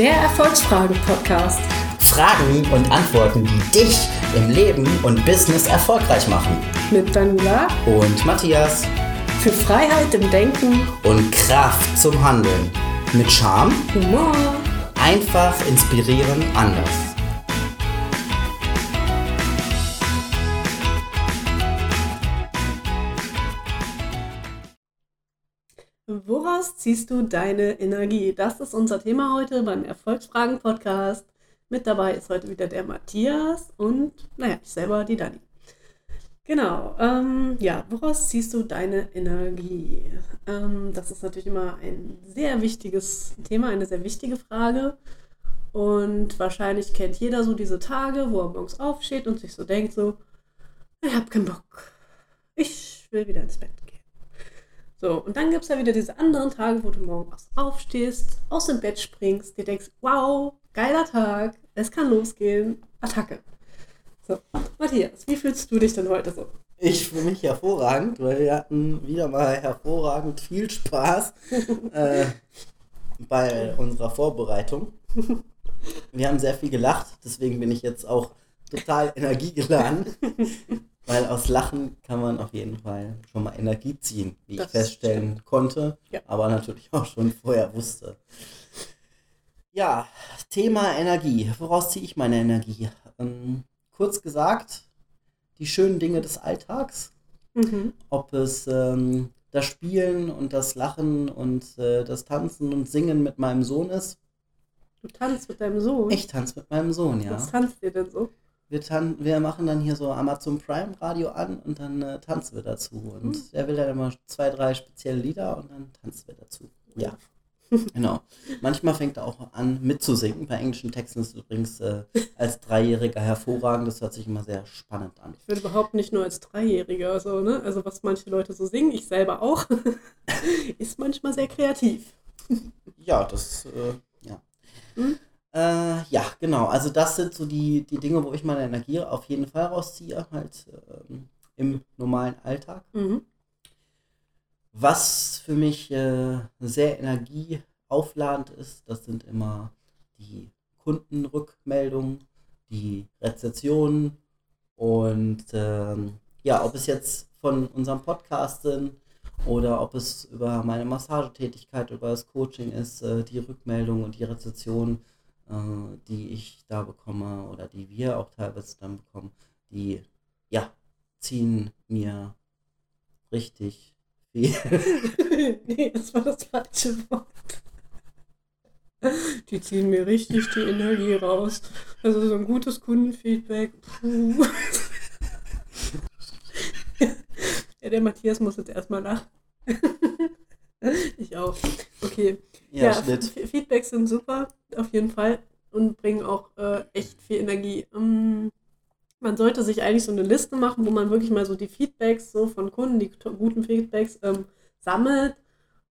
Der Erfolgsfragen-Podcast. Fragen und Antworten, die dich im Leben und Business erfolgreich machen. Mit Daniela Und Matthias. für Freiheit im Denken, Und Kraft zum Handeln. Mit Charme, Humor. einfach inspirieren, anders. Woraus ziehst du deine Energie? Das ist unser Thema heute beim Erfolgsfragen-Podcast. Mit dabei ist heute wieder der Matthias und, naja, ich selber, die Dani. Genau, ähm, ja, woraus ziehst du deine Energie? Ähm, das ist natürlich immer ein sehr wichtiges Thema, eine sehr wichtige Frage. Und wahrscheinlich kennt jeder so diese Tage, wo er morgens aufsteht und sich so denkt, so, ich hab keinen Bock. Ich will wieder ins Bett. So, und dann gibt es ja wieder diese anderen Tage, wo du morgens aufstehst, aus dem Bett springst, dir denkst, wow, geiler Tag, es kann losgehen, Attacke. So, Matthias, wie fühlst du dich denn heute so? Ich fühle mich hervorragend, weil wir hatten wieder mal hervorragend viel Spaß äh, bei unserer Vorbereitung. Wir haben sehr viel gelacht, deswegen bin ich jetzt auch total energiegeladen. Weil aus Lachen kann man auf jeden Fall schon mal Energie ziehen, wie Das ich feststellen konnte, Ja. aber natürlich auch schon vorher wusste. Ja, Thema Energie. Woraus ziehe ich meine Energie? Ähm, kurz gesagt, die schönen Dinge des Alltags. Mhm. Ob es ähm, das Spielen und das Lachen und äh, das Tanzen und Singen mit meinem Sohn ist. Du tanzt mit deinem Sohn. Ich tanze mit meinem Sohn, ja. Was tanzt ihr denn so? Wir, tan wir machen dann hier so Amazon Prime Radio an und dann äh, tanzen wir dazu. Und Hm. er will dann immer zwei, drei spezielle Lieder und dann tanzen wir dazu. Ja, genau. Manchmal fängt er auch an mitzusingen. Bei englischen Texten ist es übrigens äh, als Dreijähriger hervorragend. Das hört sich immer sehr spannend an. Ich würde überhaupt nicht nur als Dreijähriger, so, ne? Also was manche Leute so singen, ich selber auch, ist manchmal sehr kreativ. Ja, das, äh, ja. Hm? Äh, ja, genau. Also das sind so die, die Dinge, wo ich meine Energie auf jeden Fall rausziehe, halt ähm, im normalen Alltag. Mhm. Was für mich äh, sehr energieaufladend ist, das sind immer die Kundenrückmeldungen, die Rezessionen und ähm, ja, ob es jetzt von unserem Podcast sind oder ob es über meine Massagetätigkeit, über das Coaching ist, äh, die Rückmeldung und die Rezession, äh, die ich da bekomme oder die wir auch teilweise dann bekommen, die ja, ziehen mir richtig viel. nee, das war das falsche Wort. Die ziehen mir richtig die Energie raus. Also so ein gutes Kundenfeedback. Puh. Ja, der Matthias muss jetzt erstmal lachen. Ich auch. Okay. Ja, Schnitt. Feedbacks sind super, auf jeden Fall. Und bringen auch äh, echt viel Energie. Ähm, man sollte sich eigentlich so eine Liste machen, wo man wirklich mal so die Feedbacks so von Kunden, die guten Feedbacks ähm, sammelt.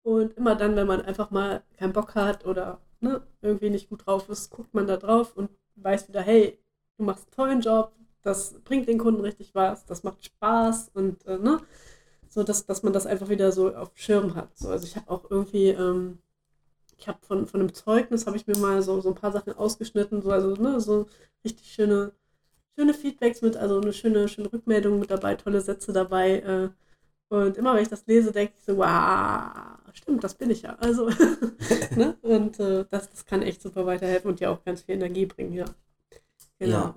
Und immer dann, wenn man einfach mal keinen Bock hat oder ne, irgendwie nicht gut drauf ist, guckt man da drauf und weiß wieder, hey, du machst einen tollen Job, das bringt den Kunden richtig was, das macht Spaß und äh, ne, so dass, dass man das einfach wieder so auf dem Schirm hat. So, also ich habe auch irgendwie, ähm, ich habe von, von einem Zeugnis habe ich mir mal so, so ein paar Sachen ausgeschnitten, so, also ne, so richtig schöne, schöne Feedbacks mit, also eine schöne, schöne Rückmeldung mit dabei, tolle Sätze dabei. Äh, und immer wenn ich das lese, denke ich so, wow, stimmt, das bin ich ja. Also, ne? Und äh, das, das kann echt super weiterhelfen und dir auch ganz viel Energie bringen, ja. Genau.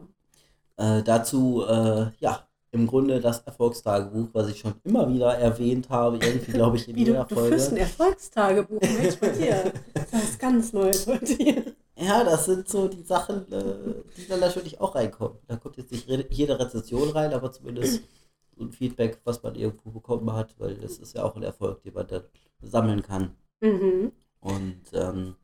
Ja. Äh, dazu, äh, ja, im Grunde das Erfolgstagebuch, was ich schon immer wieder erwähnt habe, irgendwie glaube ich in Wie du, jeder du führst ein Folge. Erfolgstagebuch, Mensch, von dir. Das ist ganz Neues heute hier. Ja, das sind so die Sachen, äh, die dann natürlich auch reinkommen. Da kommt jetzt nicht jede Rezession rein, aber zumindest so ein Feedback, was man irgendwo bekommen hat, weil das ist ja auch ein Erfolg, den man dann sammeln kann. Mhm. Und ähm,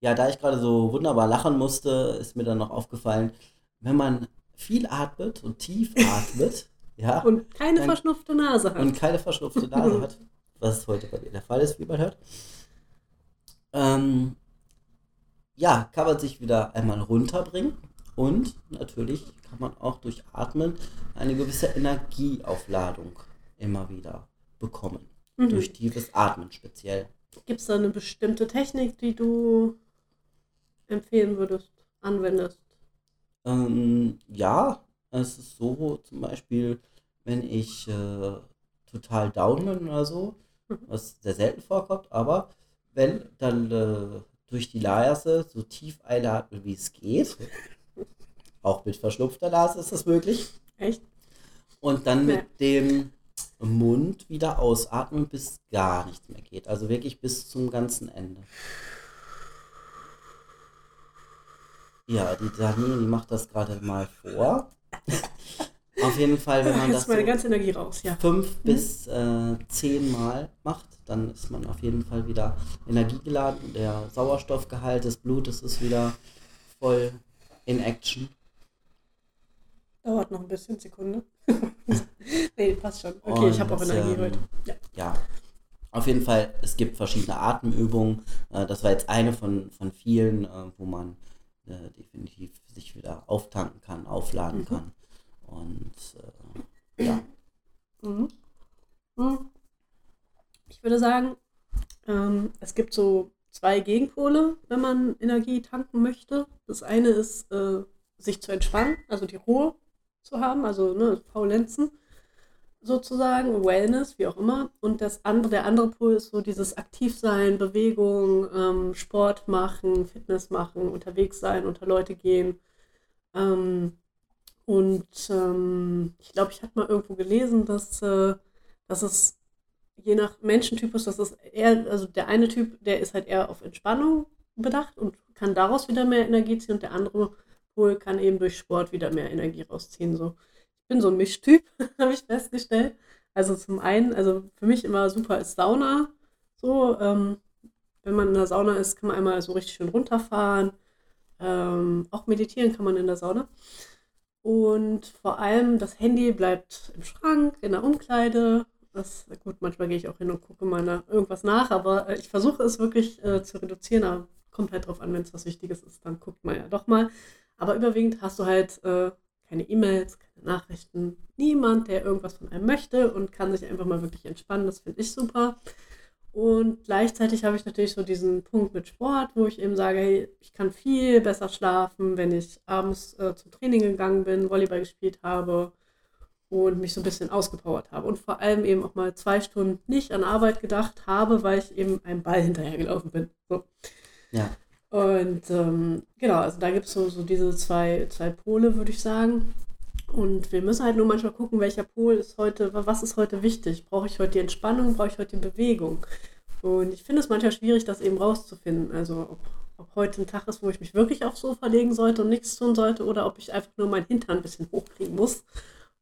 ja, da ich gerade so wunderbar lachen musste, ist mir dann noch aufgefallen, wenn man viel atmet und tief atmet, ja, Und keine Dann- verschnupfte Nase hat. und keine verschnupfte Nase hat, was heute bei mir der Fall ist, wie man hört, ähm, ja, kann man sich wieder einmal runterbringen und natürlich kann man auch durch Atmen eine gewisse Energieaufladung immer wieder bekommen. Mhm. Durch tiefes Atmen speziell. Gibt es da eine bestimmte Technik, die du empfehlen würdest, anwendest? Ähm, ja, es ist so zum Beispiel, wenn ich äh, total down bin oder so, Mhm. was sehr selten vorkommt, aber wenn, dann äh, durch die Nase so tief einatmen, wie es geht. Auch mit verschlupfter Nase ist das möglich. Echt? Und dann Ja. mit dem Mund wieder ausatmen, bis gar nichts mehr geht. Also wirklich bis zum ganzen Ende. Ja, die Dani, die macht das gerade mal vor. Auf jeden Fall, wenn man Jetzt das meine so ganze Energie raus, ja. fünf bis äh, zehn Mal macht, dann ist man auf jeden Fall wieder energiegeladen. Der Sauerstoffgehalt des Blutes ist wieder voll in Action. Dauert noch ein bisschen, Sekunde. nee, passt schon. Okay, ich habe auch Und, Energie ähm, heute. Ja. Ja, auf jeden Fall, es gibt verschiedene Atemübungen. Äh, das war jetzt eine von, von vielen, äh, wo man äh, definitiv sich wieder auftanken kann, aufladen Mhm. kann. Und äh, ja, Mhm. Mhm. Ich würde sagen, ähm, es gibt so zwei Gegenpole, wenn man Energie tanken möchte. Das eine ist, äh, sich zu entspannen, also die Ruhe zu haben, also ne, Faulenzen sozusagen, Wellness, wie auch immer. Und das andere, der andere Pol ist so dieses Aktivsein, Bewegung, ähm, Sport machen, Fitness machen, unterwegs sein, unter Leute gehen. Ähm, und ähm, ich glaube, ich hatte mal irgendwo gelesen, dass, äh, dass es je nach Menschentypus, dass es eher, also der eine Typ, der ist halt eher auf Entspannung bedacht und kann daraus wieder mehr Energie ziehen und der andere Pol kann eben durch Sport wieder mehr Energie rausziehen. So. Bin so ein Mischtyp, habe ich festgestellt. Also zum einen, also für mich immer super ist Sauna. So, ähm, wenn man in der Sauna ist, kann man einmal so richtig schön runterfahren. Ähm, auch meditieren kann man in der Sauna. Und vor allem das Handy bleibt im Schrank, in der Umkleide. Das, gut, manchmal gehe ich auch hin und gucke mal nach irgendwas nach, aber äh, ich versuche es wirklich äh, zu reduzieren. Aber kommt halt drauf an, wenn es was Wichtiges ist, dann guckt man ja doch mal. Aber überwiegend hast du halt äh, keine E-Mails, keine Nachrichten, niemand, der irgendwas von einem möchte und kann sich einfach mal wirklich entspannen. Das finde ich super. Und gleichzeitig habe ich natürlich so diesen Punkt mit Sport, wo ich eben sage, hey, ich kann viel besser schlafen, wenn ich abends äh, zum Training gegangen bin, Volleyball gespielt habe und mich so ein bisschen ausgepowert habe. Und vor allem eben auch mal zwei Stunden nicht an Arbeit gedacht habe, weil ich eben einem Ball hinterhergelaufen bin. So. ja. Und ähm, genau, also da gibt es so, so diese zwei, zwei Pole, würde ich sagen. Und wir müssen halt nur manchmal gucken, welcher Pol ist heute, was ist heute wichtig? Brauche ich heute die Entspannung, brauche ich heute die Bewegung? Und ich finde es manchmal schwierig, das eben rauszufinden. Also ob, ob heute ein Tag ist, wo ich mich wirklich aufs Sofa legen sollte und nichts tun sollte, oder ob ich einfach nur meinen Hintern ein bisschen hochkriegen muss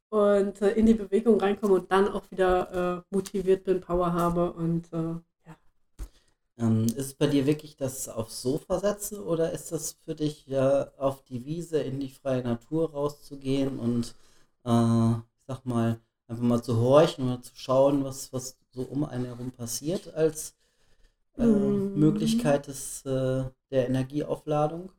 und äh, in die Bewegung reinkomme und dann auch wieder äh, motiviert bin, Power habe und äh. Ähm, ist es bei dir wirklich das aufs Sofa setzen oder ist das für dich ja auf die Wiese in die freie Natur rauszugehen und äh, ich sag mal, einfach mal zu horchen oder zu schauen, was, was so um einen herum passiert als äh, Mm. Möglichkeit des, äh, der Energieaufladung?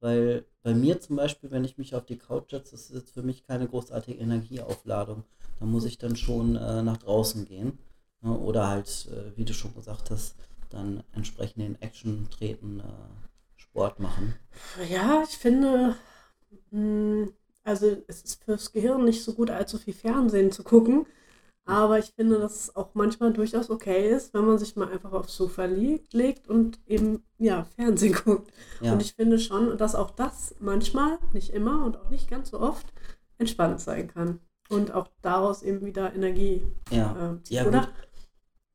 Weil bei mir zum Beispiel, wenn ich mich auf die Couch setze, ist es für mich keine großartige Energieaufladung. Da muss ich dann schon äh, nach draußen gehen. Ne? Oder halt, äh, wie du schon gesagt hast, dann entsprechend in Action treten, äh, Sport machen. Ja, ich finde, mh, also es ist fürs Gehirn nicht so gut, allzu viel Fernsehen zu gucken. Aber ich finde, dass es auch manchmal durchaus okay ist, wenn man sich mal einfach aufs Sofa liegt, legt und eben, ja, Fernsehen guckt. Ja, Und ich finde schon, dass auch das manchmal, nicht immer und auch nicht ganz so oft, entspannt sein kann. Und auch daraus eben wieder Energie ja. äh, zieht. Ja, Oder? gut.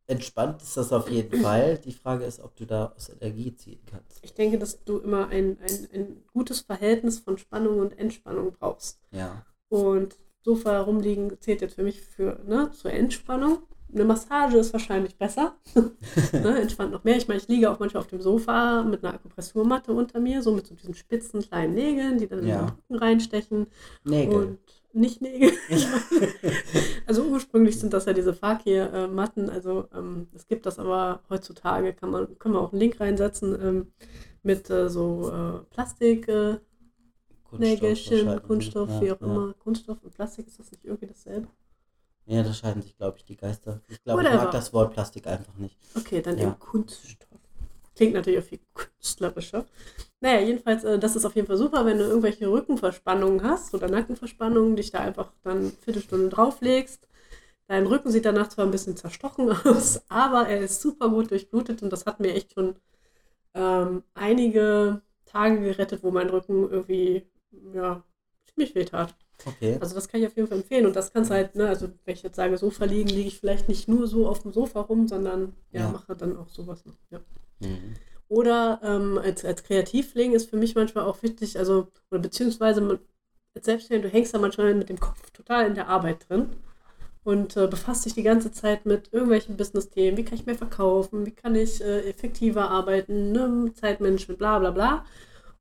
Entspannt ist das auf jeden Fall. Die Frage ist, ob du da aus Energie ziehen kannst. Ich denke, dass du immer ein, ein, ein gutes Verhältnis von Spannung und Entspannung brauchst. Ja, Und Sofa herumliegen zählt jetzt für mich für, ne, zur Entspannung. Eine Massage ist wahrscheinlich besser. ne, entspannt noch mehr. Ich meine, ich liege auch manchmal auf dem Sofa mit einer Akupressurmatte unter mir, so mit so diesen spitzen kleinen Nägeln, die dann in Ja. den Rücken reinstechen. Nägel. Und nicht Nägel. also ursprünglich sind das ja diese Fakir-Matten. Also ähm, es gibt das aber heutzutage, kann man, können wir auch einen Link reinsetzen, ähm, mit äh, so äh, Plastik. Äh, Nägelchen. Kunststoff, ja, wie auch ja. immer. Kunststoff und Plastik, ist das nicht irgendwie dasselbe? Ja, da scheiden sich, glaube ich, die Geister. Ich glaube, ich mag das Wort Plastik einfach nicht. Okay, dann Ja. eben Kunststoff. Klingt natürlich auch viel künstlerischer. Naja, jedenfalls, äh, das ist auf jeden Fall super, wenn du irgendwelche Rückenverspannungen hast oder Nackenverspannungen, dich da einfach dann eine Viertelstunde drauflegst. Dein Rücken sieht danach zwar ein bisschen zerstochen aus, aber er ist super gut durchblutet und das hat mir echt schon ähm, einige Tage gerettet, wo mein Rücken irgendwie, ja, ziemlich weh tat. Okay. Also das kann ich auf jeden Fall empfehlen. Und das kannst halt, ne, also wenn ich jetzt sage, Sofa liegen, liege ich vielleicht nicht nur so auf dem Sofa rum, sondern ja, Ja. mache dann auch sowas noch. Ja. Mhm. Oder ähm, als, als Kreativling ist für mich manchmal auch wichtig, also, oder beziehungsweise als Selbstständiger, du hängst da manchmal mit dem Kopf total in der Arbeit drin und äh, befasst dich die ganze Zeit mit irgendwelchen Business-Themen. Wie kann ich mehr verkaufen? Wie kann ich äh, effektiver arbeiten? Ne? Zeitmanagement, bla bla bla.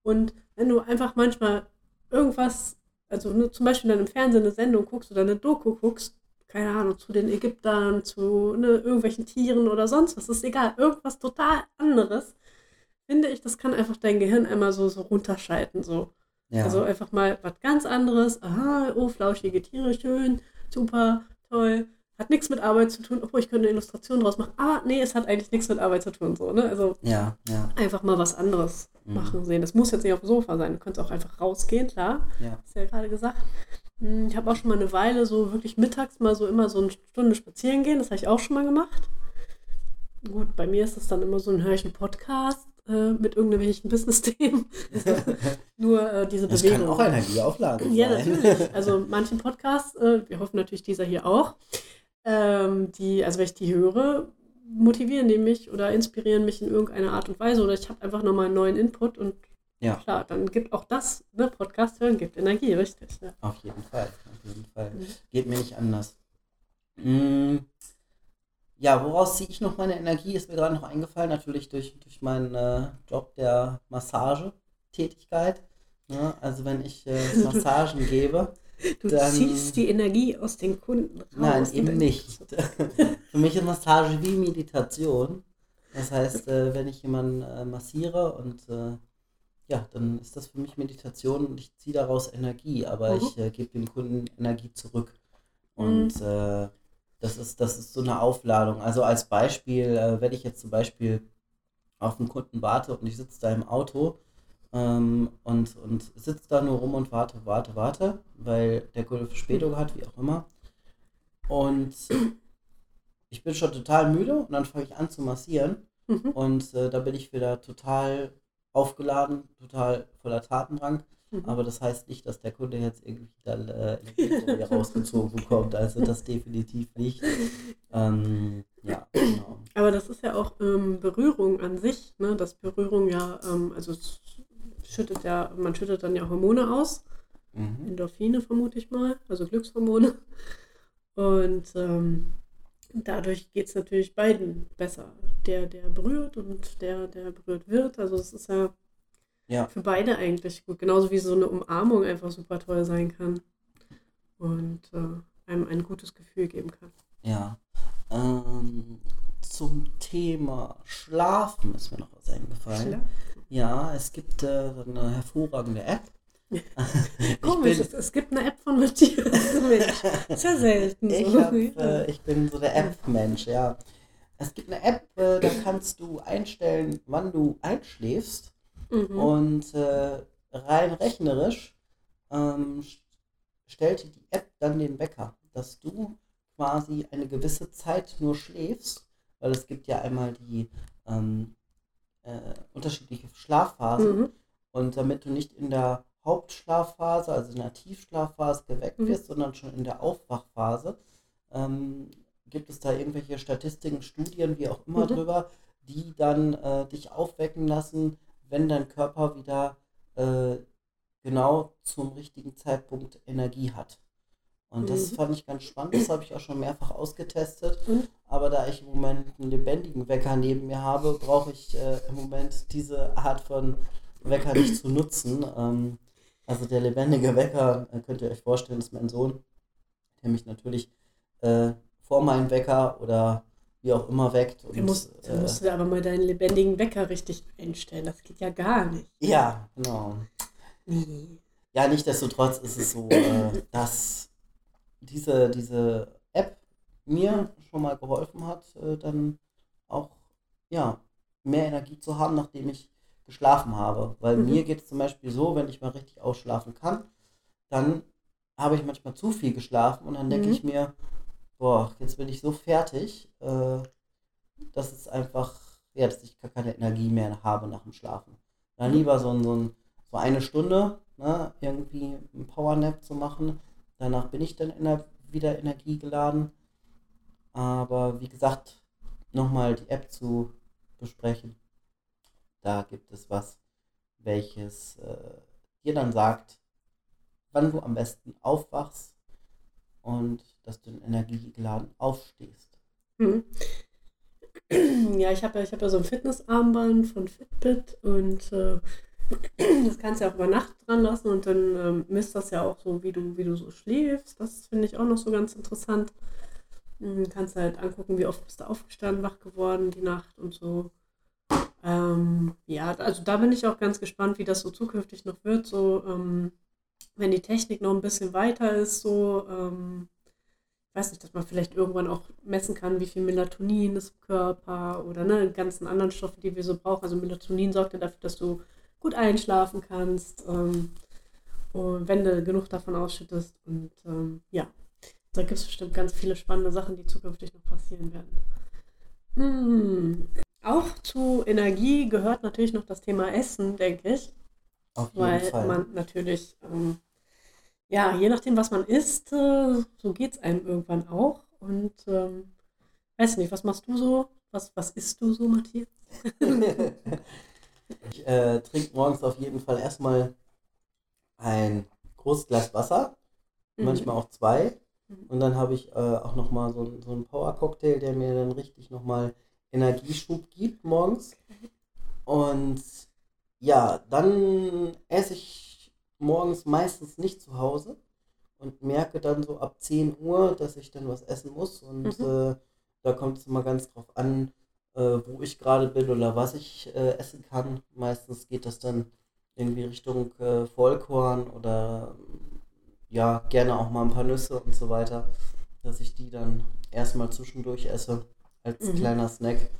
Und wenn du einfach manchmal irgendwas, also ne, zum Beispiel dann im Fernsehen eine Sendung guckst oder eine Doku guckst, keine Ahnung, zu den Ägyptern, zu ne, irgendwelchen Tieren oder sonst was, ist egal, irgendwas total anderes, finde ich, das kann einfach dein Gehirn einmal so, so runterschalten. So. Ja. Also einfach mal was ganz anderes. Aha, oh, flauschige Tiere, schön, super, toll. Hat nichts mit Arbeit zu tun, obwohl ich könnte eine Illustration draus machen. Aber nee, es hat eigentlich nichts mit Arbeit zu tun. So, ne? Also ja, ja, einfach mal was anderes Mhm. machen sehen. Das muss jetzt nicht auf dem Sofa sein. Du könntest auch einfach rausgehen, klar. ja. Hast du ja gerade gesagt. Hm, Ich habe auch schon mal eine Weile so wirklich mittags mal so immer so eine Stunde spazieren gehen. Das habe ich auch schon mal gemacht. Gut, bei mir ist das dann immer so ein einen Podcast äh, mit irgendwelchen Business-Themen. Nur äh, diese Das Bewegung. kann auch aufladen Ja, sein. natürlich. Also manchen Podcasts, äh, wir hoffen natürlich dieser hier auch, ähm, die, also wenn ich die höre, motivieren die mich oder inspirieren mich in irgendeiner Art und Weise oder ich habe einfach nochmal einen neuen Input und Ja. klar, dann gibt auch das, ne, Podcast hören gibt Energie, richtig. Ja. Auf jeden Fall, auf jeden Fall. Mhm. Geht mir nicht anders. Mm, Ja, woraus ziehe ich noch meine Energie? Ist mir gerade noch eingefallen, natürlich durch, durch meinen äh, Job der Massagetätigkeit. Ne? Also wenn ich äh, Massagen gebe, Du Dann- ziehst die Energie aus den Kunden raus. nein, eben nicht. Für mich ist Massage wie Meditation. Das heißt, äh, wenn ich jemanden äh, massiere und äh, ja, dann ist das für mich Meditation und ich ziehe daraus Energie, aber Mhm. ich äh, gebe dem Kunden Energie zurück. Und äh, das ist, das ist so eine Aufladung. Also als Beispiel, äh, wenn ich jetzt zum Beispiel auf einen Kunden warte und ich sitze da im Auto ähm, und, und sitze da nur rum und warte, warte, warte, weil der Kunde Verspätung hat, wie auch immer. Und ich bin schon total müde und dann fange ich an zu massieren Mhm. und äh, da bin ich wieder total aufgeladen, total voller Tatendrang. Mhm. Aber das heißt nicht, dass der Kunde jetzt irgendwie dann äh, rausgezogen bekommt. Also das definitiv nicht. Ähm, ja, genau. Aber das ist ja auch ähm, Berührung an sich, ne? Dass Berührung ja, ähm, also schüttet ja, man schüttet dann ja Hormone aus. Mhm. Endorphine vermute ich mal, also Glückshormone. Und ähm, dadurch geht es natürlich beiden besser. Der, der berührt und der, der berührt wird. Also es ist ja Ja. für beide eigentlich gut. Genauso wie so eine Umarmung einfach super toll sein kann. Und äh, einem ein gutes Gefühl geben kann. Ja. Ähm, zum Thema Schlafen ist mir noch was eingefallen. Klar. Ja, es gibt äh, eine hervorragende App. Ich Komisch, bin- es, gibt eine App von Matthias. Mensch, ist ja selten. Ich, so. hab, äh, ich bin so der App-Mensch, ja. Es gibt eine App, äh, da kannst du einstellen, wann du einschläfst. Mhm. Und äh, rein rechnerisch ähm, st- stellt dir die App dann den Wecker, dass du quasi eine gewisse Zeit nur schläfst, weil es gibt ja einmal die ähm, äh, unterschiedliche Schlafphasen. Mhm. Und damit du nicht in der Hauptschlafphase, also in der Tiefschlafphase geweckt Mhm. wirst, sondern schon in der Aufwachphase, ähm, gibt es da irgendwelche Statistiken, Studien, wie auch immer Mhm. drüber, die dann äh, dich aufwecken lassen, wenn dein Körper wieder äh, genau zum richtigen Zeitpunkt Energie hat. Und das Mhm. fand ich ganz spannend, das habe ich auch schon mehrfach ausgetestet. Und? Aber da ich im Moment einen lebendigen Wecker neben mir habe, brauche ich äh, im Moment diese Art von Wecker nicht zu nutzen. Ähm, also der lebendige Wecker, äh, könnt ihr euch vorstellen, ist mein Sohn, der mich natürlich äh, vor meinem Wecker oder wie auch immer weckt. Und, Da musst, äh, musst du aber mal deinen lebendigen Wecker richtig einstellen. Das geht ja gar nicht. ja, genau. Nee. Ja, nichtsdestotrotz ist es so, äh, dass diese, diese App mir schon mal geholfen hat, äh, dann auch ja, mehr Energie zu haben, nachdem ich geschlafen habe. Weil Mhm. mir geht es zum Beispiel so, wenn ich mal richtig ausschlafen kann, dann habe ich manchmal zu viel geschlafen und dann denke Mhm. ich mir, boah, jetzt bin ich so fertig, äh, dass es einfach, ja, dass ich gar keine Energie mehr habe nach dem Schlafen. Dann lieber so, ein, so, ein, so eine Stunde, ne, irgendwie einen Powernap zu machen. Danach bin ich dann ener wieder energiegeladen. Aber wie gesagt, nochmal die App zu besprechen. Da gibt es was, welches äh, dir dann sagt, wann du am besten aufwachst und dass du energiegeladen aufstehst. Hm. Ja, ich habe ja, hab ja so ein Fitnessarmband von Fitbit und äh, das kannst du ja auch über Nacht dran lassen und dann ähm, misst das ja auch so, wie du, wie du so schläfst. Das finde ich auch noch so ganz interessant. Hm, kannst halt angucken, wie oft bist du aufgestanden, wach geworden die Nacht und so. Ähm, ja, also da bin ich auch ganz gespannt, wie das so zukünftig noch wird. So, ähm, wenn die Technik noch ein bisschen weiter ist, so, ähm, ich weiß nicht, dass man vielleicht irgendwann auch messen kann, wie viel Melatonin ist im Körper oder ne, ganzen anderen Stoffe, die wir so brauchen. Also Melatonin sorgt ja dafür, dass du gut einschlafen kannst, ähm, und wenn du genug davon ausschüttest. Und ähm, ja, da gibt es bestimmt ganz viele spannende Sachen, die zukünftig noch passieren werden. Hm. Auch zu Energie gehört natürlich noch das Thema Essen, denke ich Auf jeden weil Fall. man natürlich, ähm, ja, je nachdem, was man isst, äh, so geht es einem irgendwann auch. Und ähm, weiß nicht, was machst du so? Was, was isst du so, Matthias? ich äh, trinke morgens auf jeden Fall erstmal ein großes Glas Wasser, Mhm. manchmal auch zwei. Mhm. Und dann habe ich äh, auch nochmal so, so einen Power-Cocktail, der mir dann richtig nochmal Energieschub gibt morgens. Und ja, dann esse ich morgens meistens nicht zu Hause und merke dann so ab 10 Uhr, dass ich dann was essen muss. Und Mhm. äh, da kommt es immer ganz drauf an, äh, wo ich gerade bin oder was ich äh, essen kann. Meistens geht das dann irgendwie Richtung äh, Vollkorn oder ja, gerne auch mal ein paar Nüsse und so weiter, dass ich die dann erstmal zwischendurch esse als Mhm. kleiner Snack.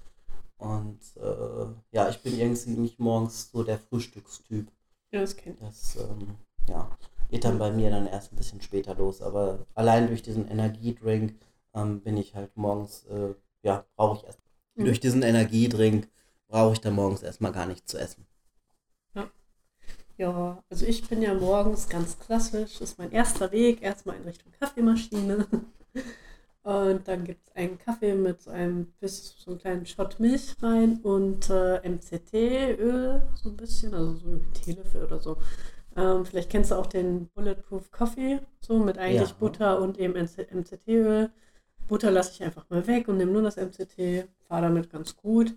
Und äh, ja, ich bin irgendwie nicht morgens so der Frühstückstyp. Ja, das kennt Das ähm, ja, geht dann bei mir dann erst ein bisschen später los. Aber allein durch diesen Energiedrink ähm, bin ich halt morgens, äh, ja, brauche ich erst. Mhm. Durch diesen Energiedrink brauche ich dann morgens erstmal gar nichts zu essen. Ja, also ich bin ja morgens ganz klassisch, ist mein erster Weg, erstmal in Richtung Kaffeemaschine. Und dann gibt es einen Kaffee mit so einem bis so einen kleinen Shot Milch rein und äh, MCT-Öl, so ein bisschen, also so ein Teelöffel oder so. Ähm, vielleicht kennst du auch den Bulletproof Coffee, so mit eigentlich Ja. Butter und eben MCT-Öl. Butter lasse ich einfach mal weg und nehme nur das MCT, fahre damit ganz gut.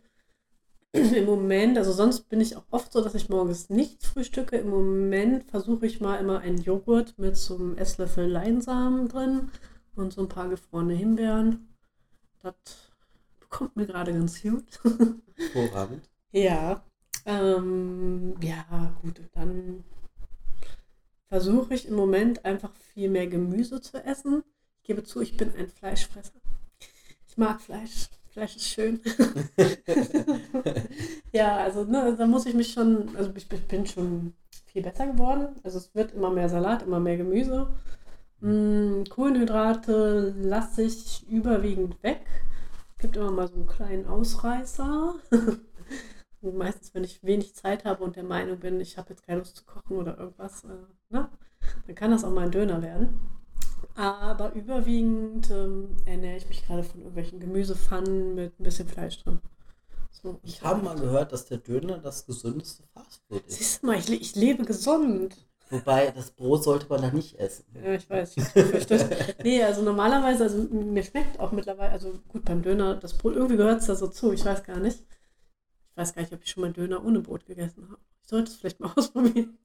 Im Moment, also sonst bin ich auch oft so, dass ich morgens nicht frühstücke. Im Moment versuche ich mal immer einen Joghurt mit so einem Esslöffel Leinsamen drin und so ein paar gefrorene Himbeeren. Das bekommt mir gerade ganz gut. Hervorragend. ja, ähm, ja, gut, dann versuche ich im Moment einfach viel mehr Gemüse zu essen. Ich gebe zu, ich bin ein Fleischfresser. Ich mag Fleisch. Fleisch ist schön. ja, also ne, da muss ich mich schon, also ich, ich bin schon viel besser geworden. Also es wird immer mehr Salat, immer mehr Gemüse. Mm, Kohlenhydrate lasse ich überwiegend weg. Es gibt immer mal so einen kleinen Ausreißer. Meistens, wenn ich wenig Zeit habe und der Meinung bin, ich habe jetzt keine Lust zu kochen oder irgendwas, äh, ne? dann kann das auch mal ein Döner werden. Aber überwiegend ähm, ernähre ich mich gerade von irgendwelchen Gemüsepfannen mit ein bisschen Fleisch drin. So, Ich habe mal gehört, dass der Döner das gesündeste Fastfood ist. Siehst du mal, ich, ich lebe gesund. Wobei, das Brot sollte man da nicht essen. Ja, ich weiß, ich befürchte. nee, also normalerweise, also mir schmeckt auch mittlerweile, also gut beim Döner, das Brot, irgendwie gehört es da so zu, ich weiß gar nicht. Ich weiß gar nicht, ob ich schon mal Döner ohne Brot gegessen habe. Ich sollte es vielleicht mal ausprobieren.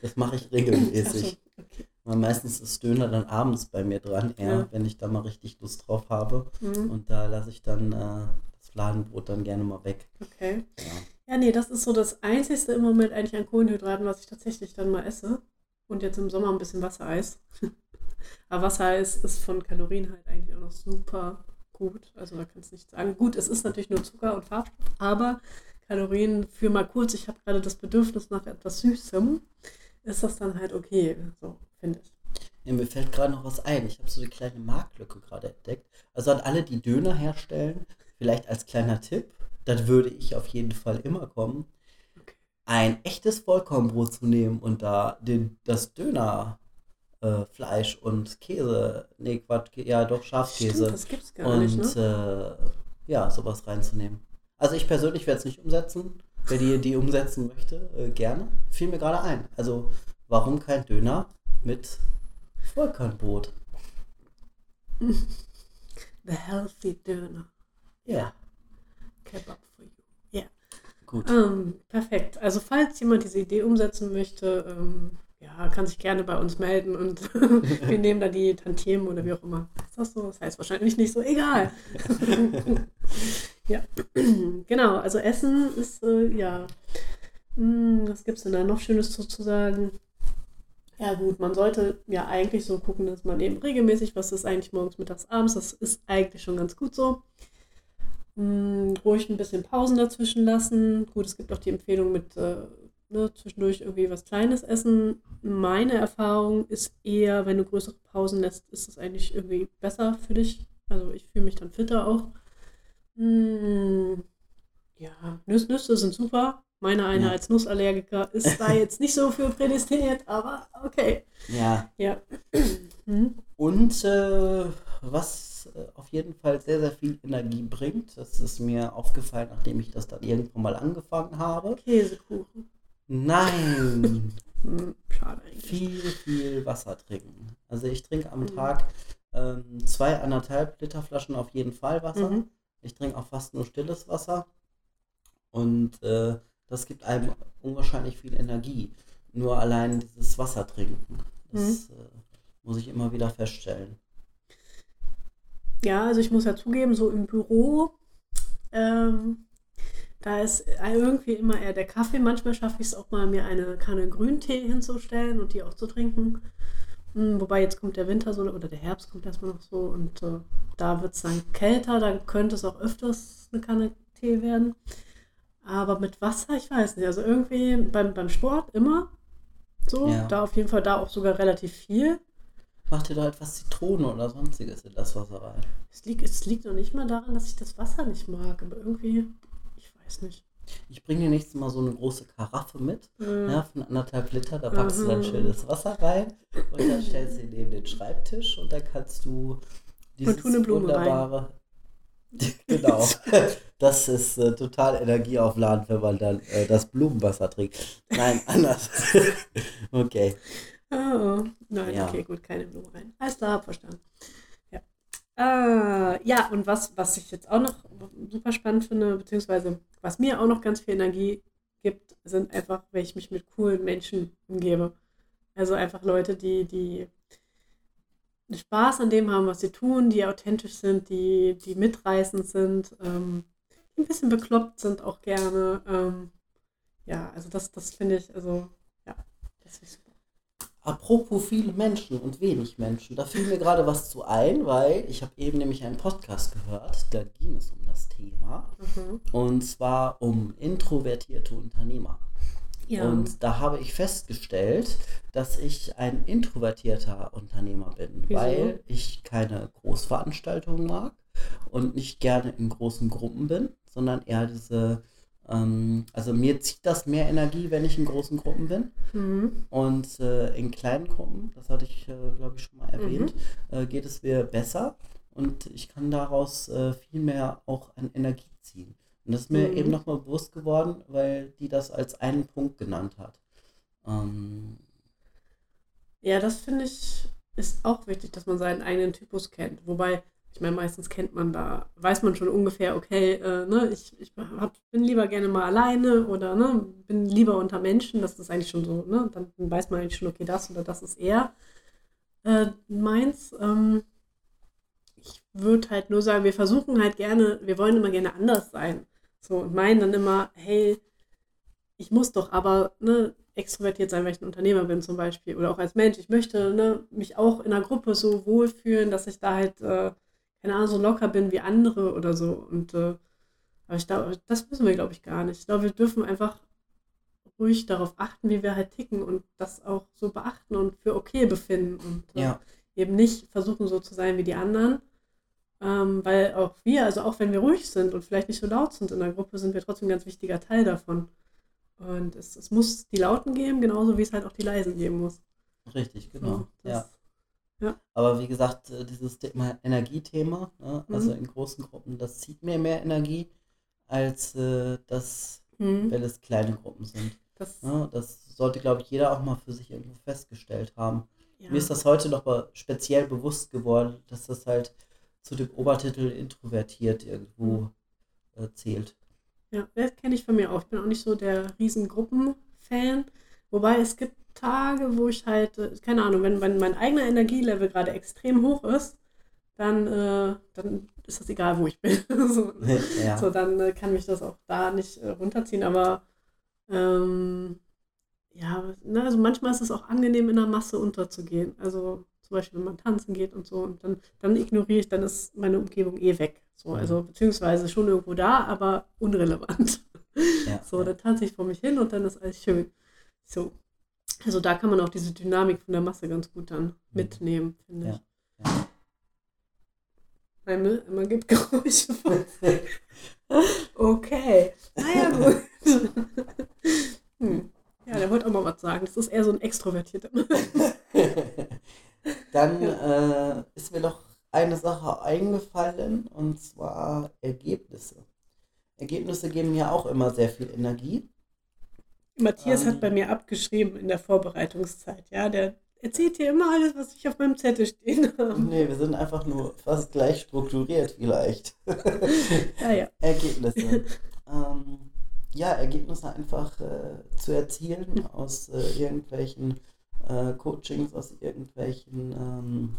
Das mache ich Ach regelmäßig. so, okay. Weil meistens ist Döner dann abends bei mir dran, eher, Ja. wenn ich da mal richtig Lust drauf habe. Mhm, Und da lasse ich dann äh, das Fladenbrot dann gerne mal weg. okay. Ja. Ja, nee, das ist so das Einzige im Moment eigentlich an Kohlenhydraten, was ich tatsächlich dann mal esse. Und jetzt im Sommer ein bisschen Wassereis. Aber Wassereis ist von Kalorien halt eigentlich auch noch super gut. Also da kannst du nicht sagen. Gut, es ist natürlich nur Zucker und Farbstoff, aber Kalorien für mal kurz, ich habe gerade das Bedürfnis nach etwas Süßem, ist das dann halt okay. So, finde ich. Ja, mir fällt gerade noch was ein. Ich habe so eine kleine Marktlücke gerade entdeckt. Also an alle, die Döner herstellen, vielleicht als kleiner Tipp, dann würde ich auf jeden Fall immer kommen, Okay. ein echtes Vollkornbrot zu nehmen und da den, das Döner äh, Fleisch und Käse, nee, Quatsch, ja doch Schafskäse Stimmt, das gibt's gar und nicht, ne? äh, ja, sowas reinzunehmen. Also ich persönlich werde es nicht umsetzen. Wer die Idee umsetzen möchte, äh, gerne. Fiel mir gerade ein. Also warum kein Döner mit Vollkornbrot? The healthy Döner. Ja, Kebab for you. Ja. gut. Ähm, perfekt. Also falls jemand diese Idee umsetzen möchte, ähm, ja, kann sich gerne bei uns melden und wir nehmen da die Tantiemen oder wie auch immer. Ist das so? Das heißt wahrscheinlich nicht so, egal. ja, genau. Also Essen ist, äh, ja, hm, was gibt es denn da noch Schönes zu, zu sagen? Ja gut, man sollte ja eigentlich so gucken, dass man eben regelmäßig, was ist eigentlich morgens, mittags, abends, das ist eigentlich schon ganz gut so. Hm, ruhig ein bisschen Pausen dazwischen lassen. Gut, es gibt auch die Empfehlung mit äh, ne, zwischendurch irgendwie was Kleines essen. Meine Erfahrung ist eher, wenn du größere Pausen lässt, ist es eigentlich irgendwie besser für dich. Also ich fühle mich dann fitter auch. Hm, ja, Nüsse, Nüsse sind super. Meine eine Ja. als Nussallergiker ist da jetzt nicht so für prädestiniert, aber okay. Ja, Ja. Hm. Und äh, was äh, auf jeden Fall sehr, sehr viel Energie bringt, das ist mir aufgefallen, nachdem ich das dann irgendwann mal angefangen habe. Käsekuchen. Nein, Hm, schade eigentlich. viel, viel Wasser trinken. Also ich trinke am Mhm. Tag ähm, zwei, anderthalb Liter Flaschen auf jeden Fall Wasser. Mhm. Ich trinke auch fast nur stilles Wasser. Und äh, das gibt einem unwahrscheinlich viel Energie. Nur allein dieses Wasser trinken. Das äh, muss ich immer wieder feststellen. Ja, also ich muss ja zugeben, so im Büro, ähm, da ist irgendwie immer eher der Kaffee. Manchmal schaffe ich es auch mal, mir eine Kanne Grüntee hinzustellen und die auch zu trinken. Hm, Wobei jetzt kommt der Winter so, oder der Herbst kommt erstmal noch so und äh, da wird es dann kälter, da könnte es auch öfters eine Kanne Tee werden. Aber mit Wasser, ich weiß nicht. Also irgendwie beim, beim Sport immer so, Ja. da auf jeden Fall da auch sogar relativ viel. Macht ihr da etwas Zitrone oder sonstiges in das Wasser rein? Es liegt, es liegt noch nicht mal daran, dass ich das Wasser nicht mag, aber irgendwie, ich weiß nicht. Ich bringe dir nächstes Mal so eine große Karaffe mit, Äh, ja, von anderthalb Liter. Da packst du dann Mhm. schönes Wasser rein und dann stellst du ihn neben den Schreibtisch und dann kannst du dieses Blume rein. wunderbare. genau. Das ist äh, total energieaufladend, wenn man dann äh, das Blumenwasser trinkt. Nein, anders. okay. Oh, nein, Ja. okay, gut, keine Blume rein. Alles klar, hab verstanden. Ja. Äh, ja, und was, was ich jetzt auch noch super spannend finde, beziehungsweise was mir auch noch ganz viel Energie gibt, sind einfach, wenn ich mich mit coolen Menschen umgebe. Also einfach Leute, die, die Spaß an dem haben, was sie tun, die authentisch sind, die, die mitreißend sind, ähm, die ein bisschen bekloppt sind auch gerne. Ähm, ja, also das, das finde ich, also, ja, das ich super. Apropos viele Menschen und wenig Menschen, da fiel mir gerade was zu ein, weil ich habe eben nämlich einen Podcast gehört, da ging es um das Thema. Mhm. Und zwar um introvertierte Unternehmer. Ja. Und da habe ich festgestellt, dass ich ein introvertierter Unternehmer bin, Wieso? weil ich keine Großveranstaltungen mag und nicht gerne in großen Gruppen bin, sondern eher diese, ähm, also mir zieht das mehr Energie, wenn ich in großen Gruppen bin. mhm. Und äh, in kleinen Gruppen, das hatte ich, äh, glaube ich, schon mal erwähnt, Mhm. äh, geht es mir besser und ich kann daraus äh, viel mehr auch an Energie ziehen. Und das ist mir Mhm. eben nochmal bewusst geworden, weil die das als einen Punkt genannt hat. Ähm, Ja, das finde ich ist auch wichtig, dass man seinen eigenen Typus kennt. Wobei, ich meine, meistens kennt man da, weiß man schon ungefähr, okay, äh, ne, ich, ich hab, bin lieber gerne mal alleine oder ne, bin lieber unter Menschen. Das ist eigentlich schon so, ne? Dann weiß man eigentlich schon, okay, das oder das ist eher äh, meins. Ähm, ich würde halt nur sagen, wir versuchen halt gerne, wir wollen immer gerne anders sein. So, und meinen dann immer, hey, ich muss doch aber ne, extrovertiert sein, weil ich ein Unternehmer bin zum Beispiel oder auch als Mensch. Ich möchte ne, mich auch in einer Gruppe so wohlfühlen, dass ich da halt, äh, keine Ahnung, so locker bin wie andere oder so. Und äh, aber ich glaube, das müssen wir, glaube ich, gar nicht. Ich glaube, wir dürfen einfach ruhig darauf achten, wie wir halt ticken und das auch so beachten und für okay befinden und äh, Ja. eben nicht versuchen, so zu sein wie die anderen. Ähm, weil auch wir, also auch wenn wir ruhig sind und vielleicht nicht so laut sind in der Gruppe, sind wir trotzdem ein ganz wichtiger Teil davon. Und es, es muss die Lauten geben, genauso wie es halt auch die Leisen geben muss. Richtig, genau. So, ja. Aber wie gesagt, äh, dieses Thema Energiethema, ne? also Mhm. in großen Gruppen, das zieht mir mehr Energie, als äh, das, Mhm. wenn es kleine Gruppen sind. das Ne? Das sollte, glaube ich, jeder auch mal für sich irgendwo festgestellt haben. ja. Mir ist das heute noch mal speziell bewusst geworden, dass das halt zu dem Obertitel introvertiert irgendwo äh, zählt. Ja, das kenne ich von mir auch. Ich bin auch nicht so der Riesengruppen-Fan. Wobei es gibt Tage, wo ich halt, äh, keine Ahnung, wenn, wenn mein eigener Energielevel gerade extrem hoch ist, dann, äh, dann ist das egal, wo ich bin. so, ja. so, dann äh, kann mich das auch da nicht äh, runterziehen. Aber ähm, ja, ne, also manchmal ist es auch angenehm, in der Masse unterzugehen. Also zum Beispiel, wenn man tanzen geht und so, und dann, dann ignoriere ich, dann ist meine Umgebung eh weg. So, also beziehungsweise schon irgendwo da, aber unrelevant. Ja, So, dann tanze ich vor mich hin und dann ist alles schön. So. Also da kann man auch diese Dynamik von der Masse ganz gut dann mitnehmen, finde Ja, ich. ja. Meine, immer gibt Geräusche von Okay. Naja, gut. hm. Ja, der wollte auch mal was sagen. Das ist eher so ein extrovertierter. Dann äh, ist mir noch eine Sache eingefallen und zwar Ergebnisse. Ergebnisse geben mir auch immer sehr viel Energie. Matthias Ähm. hat bei mir abgeschrieben in der Vorbereitungszeit. Ja, der erzählt dir immer alles, was ich auf meinem Zettel stehen habe. Nee, wir sind einfach nur fast gleich strukturiert vielleicht. Ja, ja. Ergebnisse. ähm, ja, Ergebnisse einfach äh, zu erzielen aus äh, irgendwelchen äh, Coachings, aus irgendwelchen ähm,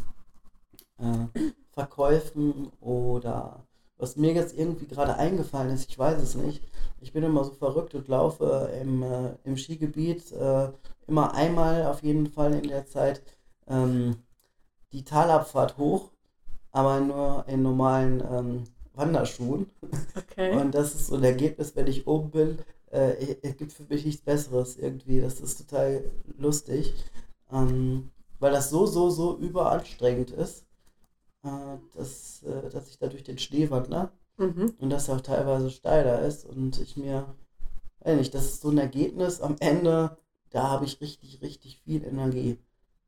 äh, Verkäufen oder was mir jetzt irgendwie gerade eingefallen ist, ich weiß es nicht. Ich bin immer so verrückt und laufe im, äh, im Skigebiet äh, immer einmal auf jeden Fall in der Zeit ähm, die Talabfahrt hoch, aber nur in normalen ähm, Wanderschuhen. Okay. Und das ist so ein Ergebnis, wenn ich oben bin. Äh, es gibt für mich nichts Besseres irgendwie. Das ist total lustig. Ähm, weil das so, so, so überanstrengend ist, äh, dass, äh, dass ich da durch den Schnee wandere mhm. und das auch teilweise steiler ist. Und ich mir, weiß nicht, das ist so ein Ergebnis am Ende, da habe ich richtig, richtig viel Energie.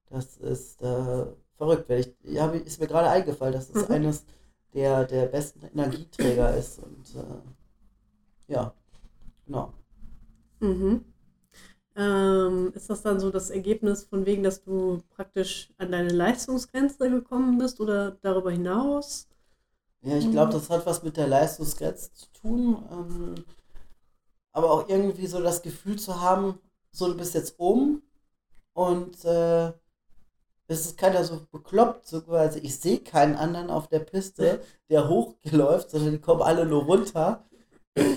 Das ist äh, verrückt. Weil ich, ja, ist mir gerade eingefallen, dass es Mhm. eines der, der besten Energieträger ist. Und äh, ja, genau. Mhm. Ähm, ist das dann so das Ergebnis von wegen, dass du praktisch an deine Leistungsgrenze gekommen bist oder darüber hinaus? Ja, ich glaube, das hat was mit der Leistungsgrenze zu tun. Ähm, aber auch irgendwie so das Gefühl zu haben, so du bist jetzt oben und äh, es ist keiner so bekloppt, so quasi. Ich sehe keinen anderen auf der Piste, der hochläuft, sondern die kommen alle nur runter.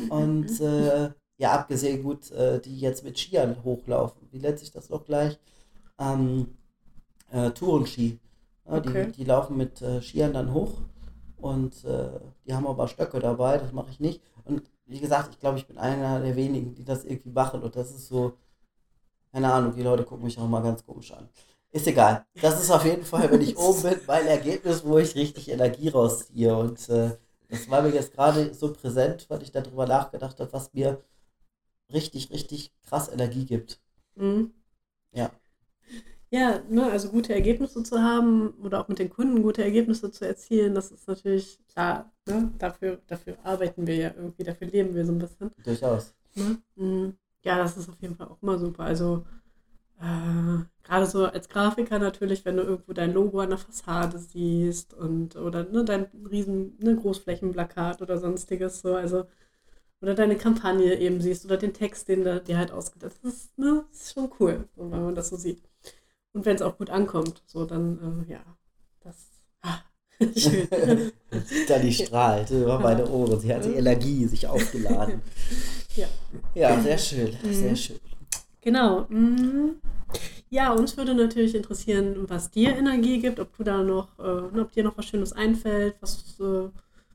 Und äh, ja, abgesehen gut, äh, die jetzt mit Skiern hochlaufen. Wie nennt sich das noch gleich? Ähm, äh, Tourenski. Ja, Okay. die, die laufen mit äh, Skiern dann hoch und äh, die haben aber Stöcke dabei, das mache ich nicht. Und wie gesagt, ich glaube, ich bin einer der wenigen, die das irgendwie machen und das ist so, keine Ahnung, die Leute gucken mich auch mal ganz komisch an. Ist egal. Das ist auf jeden Fall, wenn ich oben bin, mein Ergebnis, wo ich richtig Energie rausziehe. Und äh, das war mir jetzt gerade so präsent, weil ich darüber nachgedacht habe, was mir richtig, richtig krass Energie gibt. Mhm. Ja. Ja, ne, also gute Ergebnisse zu haben oder auch mit den Kunden gute Ergebnisse zu erzielen, das ist natürlich klar. Ne? Dafür, dafür arbeiten wir ja irgendwie, dafür leben wir so ein bisschen. Durchaus. Ne? Mhm. Ja, das ist auf jeden Fall auch immer super. Also äh, gerade so als Grafiker natürlich, wenn du irgendwo dein Logo an der Fassade siehst und oder ne, dein riesen ne, Großflächenplakat oder sonstiges so, also oder deine Kampagne eben siehst oder den Text, den du dir halt ausgedacht hast. Das ist, ne, das ist schon cool, so, wenn man das so sieht. Und wenn es auch gut ankommt, so dann, äh, ja, das ah, schön. Dani strahlt über meine Ohren. Sie hat die Energie sich aufgeladen. Ja. Ja, sehr schön. Mhm. Sehr schön. Genau. mm. Ja, uns würde natürlich interessieren, was dir Energie gibt, ob du da noch, äh, ob dir noch was Schönes einfällt, was, äh,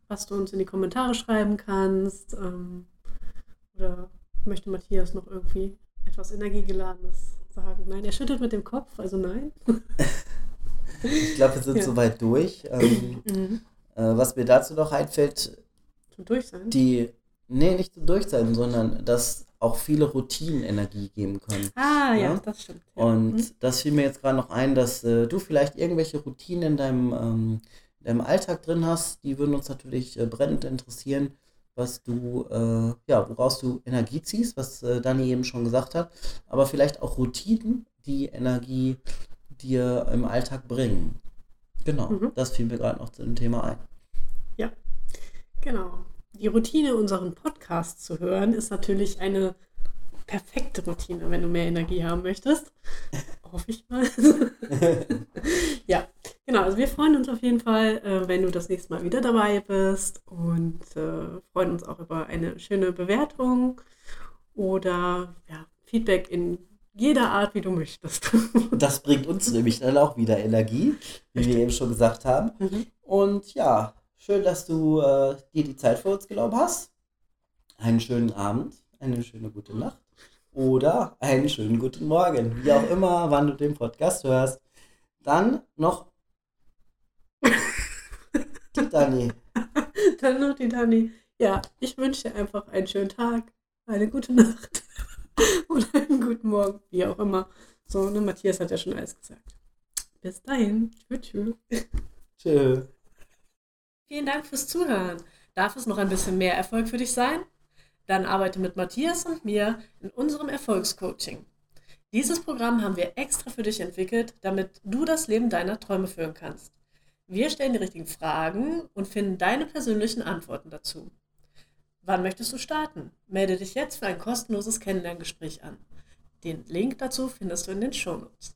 was du uns in die Kommentare schreiben kannst. Ähm, oder möchte Matthias noch irgendwie etwas Energiegeladenes sagen? Nein, er schüttelt mit dem Kopf, also nein. ich glaube, wir sind ja. soweit durch. Ähm, mhm. äh, was mir dazu noch einfällt, zum Durchsein? Die, nee, nicht zum Durchsein, sondern dass auch viele Routinen Energie geben können. Ah, ja, ja das stimmt. Ja. Und mhm. das fiel mir jetzt gerade noch ein, dass äh, du vielleicht irgendwelche Routinen in deinem, ähm, deinem Alltag drin hast. Die würden uns natürlich äh, brennend interessieren, was du, äh, ja, woraus du Energie ziehst, was äh, Dani eben schon gesagt hat. Aber vielleicht auch Routinen, die Energie dir im Alltag bringen. Genau, mhm. das fiel mir gerade noch zu dem Thema ein. Ja, genau die Routine, unseren Podcast zu hören, ist natürlich eine perfekte Routine, wenn du mehr Energie haben möchtest. Hoffe ich mal. ja, genau. Also wir freuen uns auf jeden Fall, äh, wenn du das nächste Mal wieder dabei bist und äh, freuen uns auch über eine schöne Bewertung oder ja, Feedback in jeder Art, wie du möchtest. das bringt uns nämlich dann auch wieder Energie, wie wir eben schon gesagt haben. Mhm. Und ja, Schön, dass du äh, dir die Zeit für uns genommen hast. Einen schönen Abend, eine schöne gute Nacht oder einen schönen guten Morgen, wie auch immer, wann du den Podcast hörst. Dann noch die Dani. Dann noch die Dani. Ja, ich wünsche dir einfach einen schönen Tag, eine gute Nacht oder einen guten Morgen, wie auch immer. So, ne, Matthias hat ja schon alles gesagt. Bis dahin. Tschüss. Tschüss. Vielen Dank fürs Zuhören. Darf es noch ein bisschen mehr Erfolg für dich sein? Dann arbeite mit Matthias und mir in unserem Erfolgscoaching. Dieses Programm haben wir extra für dich entwickelt, damit du das Leben deiner Träume führen kannst. Wir stellen die richtigen Fragen und finden deine persönlichen Antworten dazu. Wann möchtest du starten? Melde dich jetzt für ein kostenloses Kennenlerngespräch an. Den Link dazu findest du in den Shownotes.